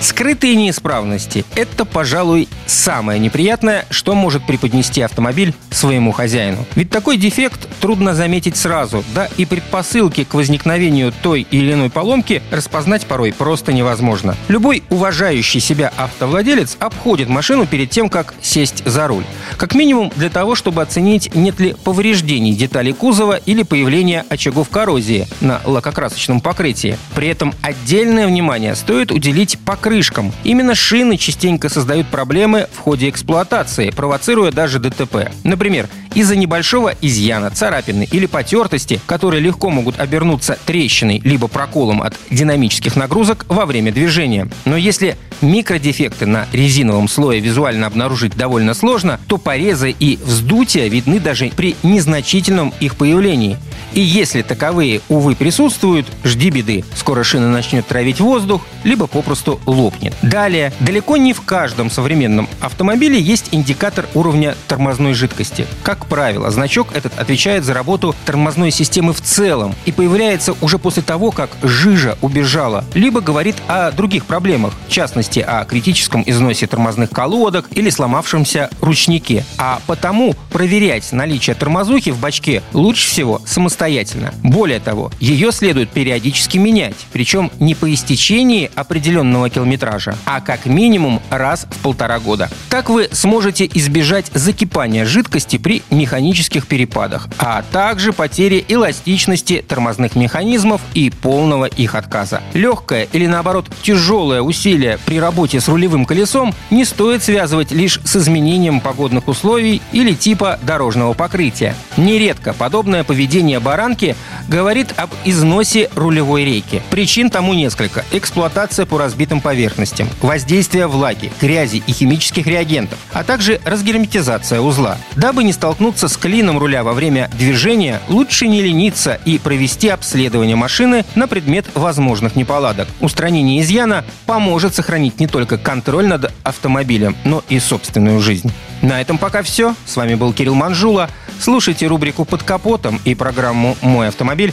Скрытые неисправности – это, пожалуй, самое неприятное, что может преподнести автомобиль своему хозяину. Ведь такой дефект трудно заметить сразу, да и предпосылки к возникновению той или иной поломки распознать порой просто невозможно. Любой уважающий себя автовладелец обходит машину перед тем, как сесть за руль. Как минимум для того, чтобы оценить, нет ли повреждений деталей кузова или появления очагов коррозии на лакокрасочном покрытии. При этом отдельное внимание стоит уделить покрышкам. Именно шины частенько создают проблемы в ходе эксплуатации, провоцируя даже ДТП. Например, из-за небольшого изъяна, царапины или потертости, которые легко могут обернуться трещиной либо проколом от динамических нагрузок во время движения. Но если микродефекты на резиновом слое визуально обнаружить довольно сложно, то порезы и вздутия видны даже при незначительном их появлении. И если таковые, увы, присутствуют, жди беды. Скоро шина начнет травить воздух, либо попросту лопнет. Далее, далеко не в каждом современном автомобиле есть индикатор уровня тормозной жидкости. Как правило, значок этот отвечает за работу тормозной системы в целом и появляется уже после того, как жижа убежала, либо говорит о других проблемах, в частности, о критическом износе тормозных колодок или сломавшемся ручнике. А потому проверять наличие тормозухи в бачке лучше всего самостоятельно. Более того, ее следует периодически менять, причем не по истечении определенного километража, а как минимум раз в полтора года. Так вы сможете избежать закипания жидкости при механических перепадах, а также потери эластичности тормозных механизмов и полного их отказа. Легкое или наоборот тяжелое усилие при работе с рулевым колесом не стоит связывать лишь с изменением погодных условий или типа дорожного покрытия. Нередко подобное поведение баранки говорит об износе рулевой рейки. Причин тому несколько. Эксплуатация по разбитым поверхностям, воздействие влаги, грязи и химических реагентов, а также разгерметизация узла. Дабы не столкнуться с клином руля во время движения, лучше не лениться и провести обследование машины на предмет возможных неполадок. Устранение изъяна поможет сохранить не только контроль над автомобилем, но и собственную жизнь. На этом пока все. С вами был Кирилл Манжула. Слушайте рубрику «Под капотом» и программу «Мой автомобиль»